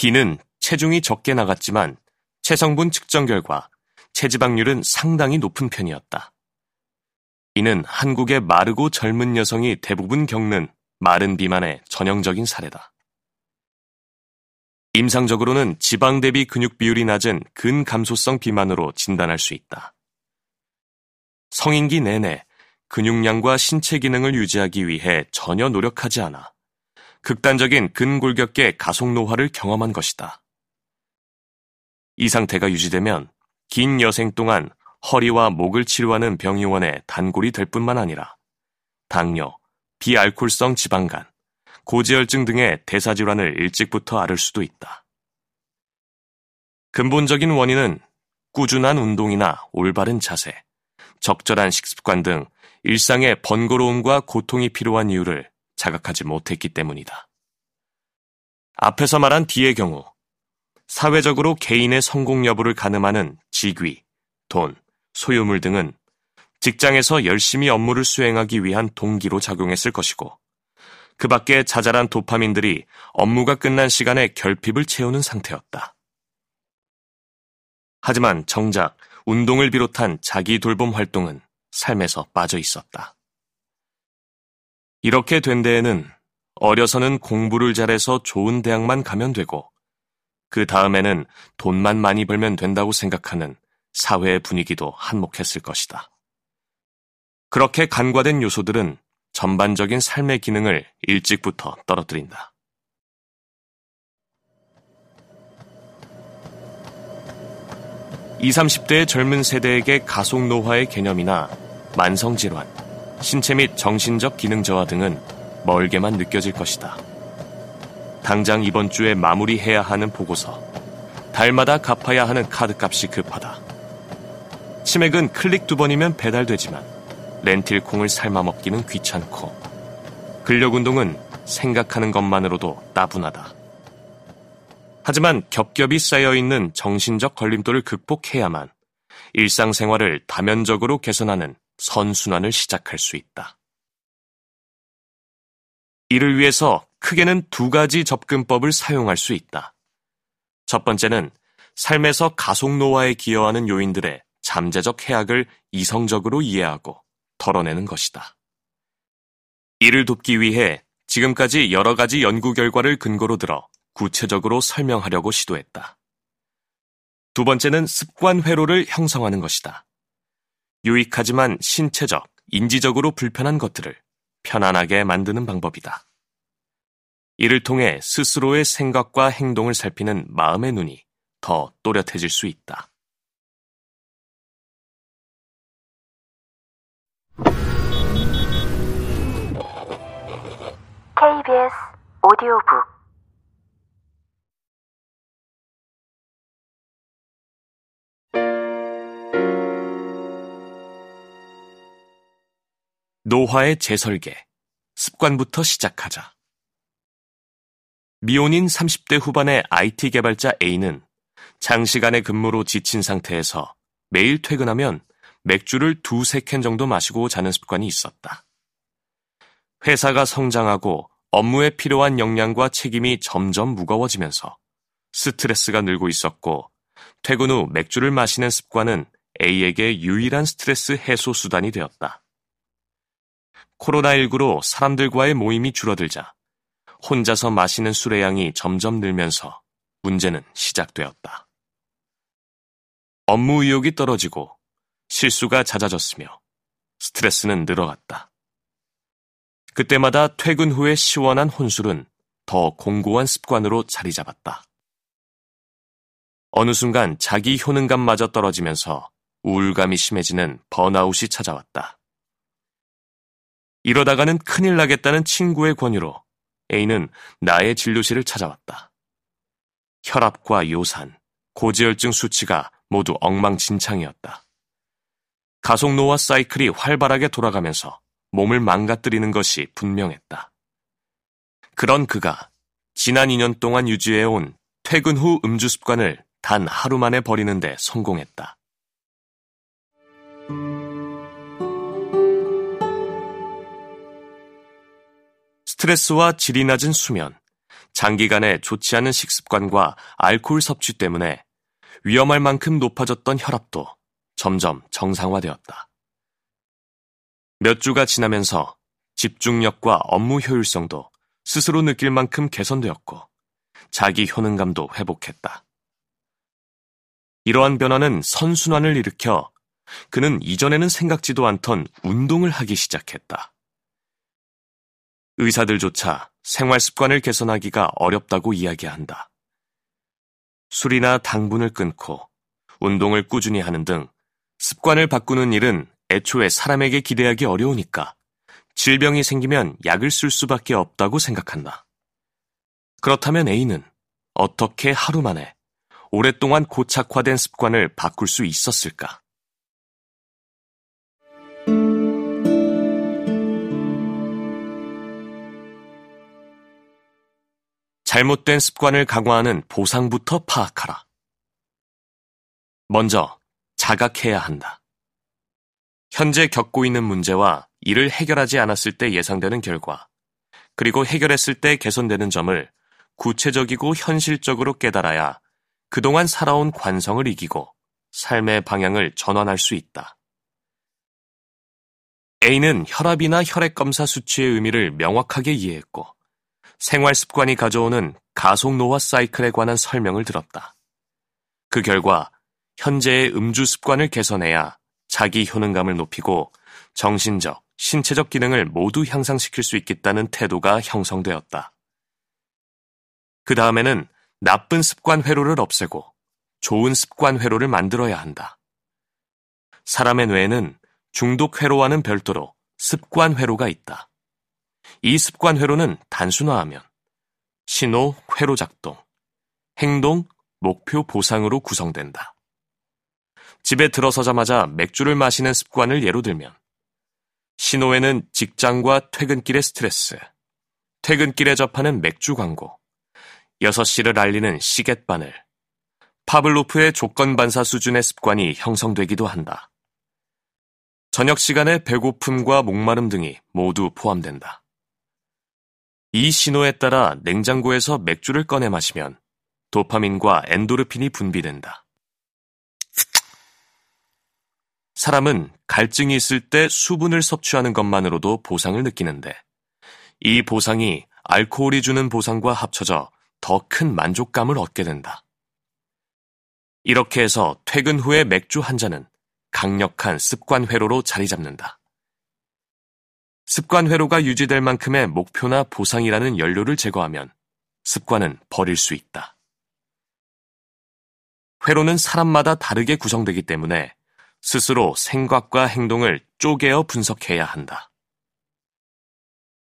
D는 체중이 적게 나갔지만 체성분 측정 결과 체지방률은 상당히 높은 편이었다. 이는 한국의 마르고 젊은 여성이 대부분 겪는 마른 비만의 전형적인 사례다. 임상적으로는 지방 대비 근육 비율이 낮은 근감소성 비만으로 진단할 수 있다. 성인기 내내 근육량과 신체 기능을 유지하기 위해 전혀 노력하지 않아 극단적인 근골격계 가속 노화를 경험한 것이다. 이 상태가 유지되면 긴 여생 동안 허리와 목을 치료하는 병의원의 단골이 될 뿐만 아니라 당뇨, 비알콜성 지방간, 고지혈증 등의 대사질환을 일찍부터 앓을 수도 있다. 근본적인 원인은 꾸준한 운동이나 올바른 자세, 적절한 식습관 등 일상의 번거로움과 고통이 필요한 이유를 자각하지 못했기 때문이다. 앞에서 말한 D의 경우, 사회적으로 개인의 성공 여부를 가늠하는 직위, 돈, 소유물 등은 직장에서 열심히 업무를 수행하기 위한 동기로 작용했을 것이고, 그 밖에 자잘한 도파민들이 업무가 끝난 시간에 결핍을 채우는 상태였다. 하지만 정작 운동을 비롯한 자기 돌봄 활동은 삶에서 빠져 있었다. 이렇게 된 데에는 어려서는 공부를 잘해서 좋은 대학만 가면 되고, 그 다음에는 돈만 많이 벌면 된다고 생각하는 사회의 분위기도 한몫했을 것이다. 그렇게 간과된 요소들은 전반적인 삶의 기능을 일찍부터 떨어뜨린다. 20, 30대의 젊은 세대에게 가속 노화의 개념이나 만성질환, 신체 및 정신적 기능 저하 등은 멀게만 느껴질 것이다. 당장 이번 주에 마무리해야 하는 보고서, 달마다 갚아야 하는 카드 값이 급하다. 치맥은 클릭 두 번이면 배달되지만 렌틸콩을 삶아 먹기는 귀찮고 근력 운동은 생각하는 것만으로도 따분하다. 하지만 겹겹이 쌓여있는 정신적 걸림돌을 극복해야만 일상생활을 다면적으로 개선하는 선순환을 시작할 수 있다. 이를 위해서 크게는 두 가지 접근법을 사용할 수 있다. 첫 번째는 삶에서 가속 노화에 기여하는 요인들의 잠재적 해악을 이성적으로 이해하고 털어내는 것이다. 이를 돕기 위해 지금까지 여러 가지 연구 결과를 근거로 들어 구체적으로 설명하려고 시도했다. 두 번째는 습관 회로를 형성하는 것이다. 유익하지만 신체적, 인지적으로 불편한 것들을 편안하게 만드는 방법이다. 이를 통해 스스로의 생각과 행동을 살피는 마음의 눈이 더 또렷해질 수 있다. KBS 오디오북 노화의 재설계 습관부터 시작하자. 미혼인 30대 후반의 IT 개발자 A는 장시간의 근무로 지친 상태에서 매일 퇴근하면 맥주를 두세 캔 정도 마시고 자는 습관이 있었다. 회사가 성장하고 업무에 필요한 역량과 책임이 점점 무거워지면서 스트레스가 늘고 있었고 퇴근 후 맥주를 마시는 습관은 A에게 유일한 스트레스 해소 수단이 되었다. 코로나19로 사람들과의 모임이 줄어들자 혼자서 마시는 술의 양이 점점 늘면서 문제는 시작되었다. 업무 의욕이 떨어지고 실수가 잦아졌으며 스트레스는 늘어갔다. 그때마다 퇴근 후에 시원한 혼술은 더 공고한 습관으로 자리 잡았다. 어느 순간 자기 효능감마저 떨어지면서 우울감이 심해지는 번아웃이 찾아왔다. 이러다가는 큰일 나겠다는 친구의 권유로 A는 나의 진료실을 찾아왔다. 혈압과 요산, 고지혈증 수치가 모두 엉망진창이었다. 가속노화 사이클이 활발하게 돌아가면서 몸을 망가뜨리는 것이 분명했다. 그런 그가 지난 2년 동안 유지해온 퇴근 후 음주 습관을 단 하루 만에 버리는데 성공했다. 스트레스와 질이 낮은 수면, 장기간의 좋지 않은 식습관과 알코올 섭취 때문에 위험할 만큼 높아졌던 혈압도 점점 정상화되었다. 몇 주가 지나면서 집중력과 업무 효율성도 스스로 느낄 만큼 개선되었고 자기 효능감도 회복했다. 이러한 변화는 선순환을 일으켜 그는 이전에는 생각지도 않던 운동을 하기 시작했다. 의사들조차 생활 습관을 개선하기가 어렵다고 이야기한다. 술이나 당분을 끊고 운동을 꾸준히 하는 등 습관을 바꾸는 일은 애초에 사람에게 기대하기 어려우니까 질병이 생기면 약을 쓸 수밖에 없다고 생각한다. 그렇다면 A는 어떻게 하루 만에 오랫동안 고착화된 습관을 바꿀 수 있었을까? 잘못된 습관을 강화하는 보상부터 파악하라. 먼저 자각해야 한다. 현재 겪고 있는 문제와 이를 해결하지 않았을 때 예상되는 결과, 그리고 해결했을 때 개선되는 점을 구체적이고 현실적으로 깨달아야 그동안 살아온 관성을 이기고 삶의 방향을 전환할 수 있다. A는 혈압이나 혈액 검사 수치의 의미를 명확하게 이해했고 생활 습관이 가져오는 가속 노화 사이클에 관한 설명을 들었다. 그 결과 현재의 음주 습관을 개선해야 자기 효능감을 높이고 정신적, 신체적 기능을 모두 향상시킬 수 있겠다는 태도가 형성되었다. 그 다음에는 나쁜 습관 회로를 없애고 좋은 습관 회로를 만들어야 한다. 사람의 뇌에는 중독 회로와는 별도로 습관 회로가 있다. 이 습관 회로는 단순화하면 신호, 회로 작동, 행동, 목표 보상으로 구성된다. 집에 들어서자마자 맥주를 마시는 습관을 예로 들면 신호에는 직장과 퇴근길의 스트레스, 퇴근길에 접하는 맥주 광고, 6시를 알리는 시계바늘, 파블로프의 조건 반사 수준의 습관이 형성되기도 한다. 저녁 시간에 배고픔과 목마름 등이 모두 포함된다. 이 신호에 따라 냉장고에서 맥주를 꺼내 마시면 도파민과 엔도르핀이 분비된다. 사람은 갈증이 있을 때 수분을 섭취하는 것만으로도 보상을 느끼는데 이 보상이 알코올이 주는 보상과 합쳐져 더 큰 만족감을 얻게 된다. 이렇게 해서 퇴근 후에 맥주 한 잔은 강력한 습관 회로로 자리 잡는다. 습관 회로가 유지될 만큼의 목표나 보상이라는 연료를 제거하면 습관은 버릴 수 있다. 회로는 사람마다 다르게 구성되기 때문에 스스로 생각과 행동을 쪼개어 분석해야 한다.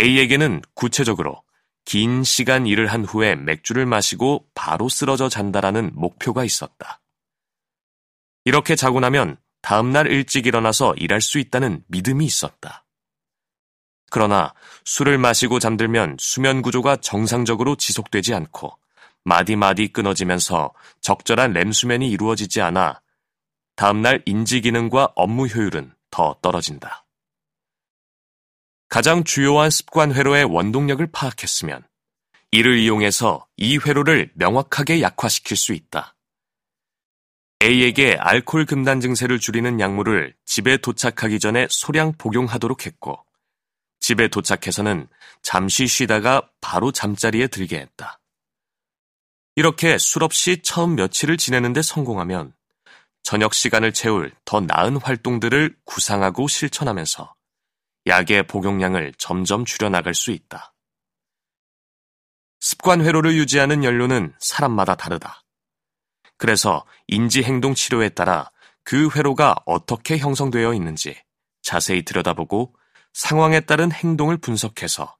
A에게는 구체적으로 긴 시간 일을 한 후에 맥주를 마시고 바로 쓰러져 잔다라는 목표가 있었다. 이렇게 자고 나면 다음날 일찍 일어나서 일할 수 있다는 믿음이 있었다. 그러나 술을 마시고 잠들면 수면 구조가 정상적으로 지속되지 않고 마디마디 끊어지면서 적절한 렘 수면이 이루어지지 않아 다음날 인지 기능과 업무 효율은 더 떨어진다. 가장 주요한 습관 회로의 원동력을 파악했으면 이를 이용해서 이 회로를 명확하게 약화시킬 수 있다. A에게 알코올 금단 증세를 줄이는 약물을 집에 도착하기 전에 소량 복용하도록 했고 집에 도착해서는 잠시 쉬다가 바로 잠자리에 들게 했다. 이렇게 술 없이 처음 며칠을 지내는데 성공하면 저녁 시간을 채울 더 나은 활동들을 구상하고 실천하면서 약의 복용량을 점점 줄여나갈 수 있다. 습관 회로를 유지하는 연료는 사람마다 다르다. 그래서 인지행동 치료에 따라 그 회로가 어떻게 형성되어 있는지 자세히 들여다보고 상황에 따른 행동을 분석해서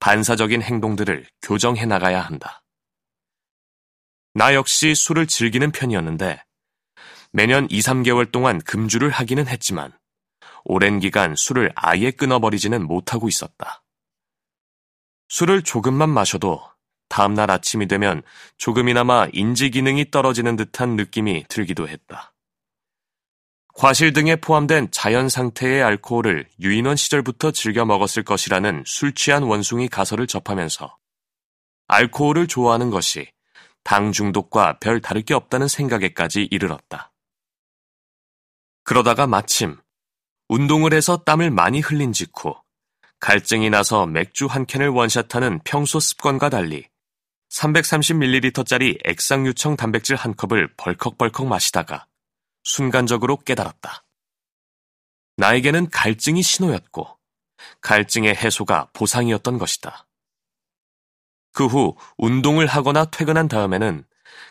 반사적인 행동들을 교정해 나가야 한다. 나 역시 술을 즐기는 편이었는데 매년 2, 3개월 동안 금주를 하기는 했지만 오랜 기간 술을 아예 끊어버리지는 못하고 있었다. 술을 조금만 마셔도 다음날 아침이 되면 조금이나마 인지 기능이 떨어지는 듯한 느낌이 들기도 했다. 과실 등에 포함된 자연 상태의 알코올을 유인원 시절부터 즐겨 먹었을 것이라는 술 취한 원숭이 가설을 접하면서 알코올을 좋아하는 것이 당 중독과 별 다를 게 없다는 생각에까지 이르렀다. 그러다가 마침 운동을 해서 땀을 많이 흘린 직후 갈증이 나서 맥주 한 캔을 원샷하는 평소 습관과 달리 330ml짜리 액상유청 단백질 한 컵을 벌컥벌컥 마시다가 순간적으로 깨달았다. 나에게는 갈증이 신호였고 갈증의 해소가 보상이었던 것이다. 그 후 운동을 하거나 퇴근한 다음에는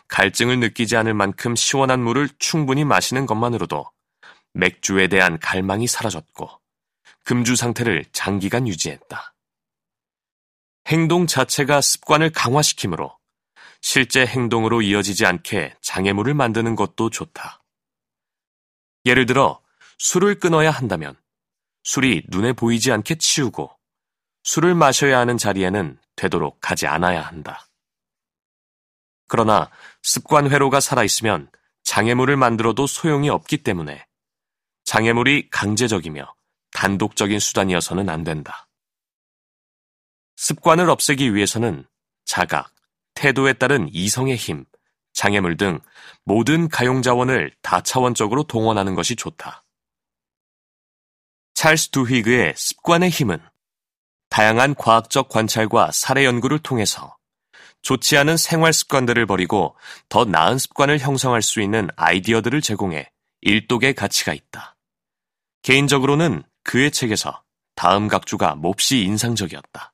갈증을 느끼지 않을 만큼 시원한 물을 충분히 마시는 것만으로도 맥주에 대한 갈망이 사라졌고 금주 상태를 장기간 유지했다. 행동 자체가 습관을 강화시키므로 실제 행동으로 이어지지 않게 장애물을 만드는 것도 좋다. 예를 들어 술을 끊어야 한다면 술이 눈에 보이지 않게 치우고 술을 마셔야 하는 자리에는 되도록 가지 않아야 한다. 그러나 습관 회로가 살아있으면 장애물을 만들어도 소용이 없기 때문에 장애물이 강제적이며 단독적인 수단이어서는 안 된다. 습관을 없애기 위해서는 자각, 태도에 따른 이성의 힘, 장애물 등 모든 가용 자원을 다차원적으로 동원하는 것이 좋다. 찰스 두히그의 습관의 힘은 다양한 과학적 관찰과 사례 연구를 통해서 좋지 않은 생활 습관들을 버리고 더 나은 습관을 형성할 수 있는 아이디어들을 제공해 일독의 가치가 있다. 개인적으로는 그의 책에서 다음 각주가 몹시 인상적이었다.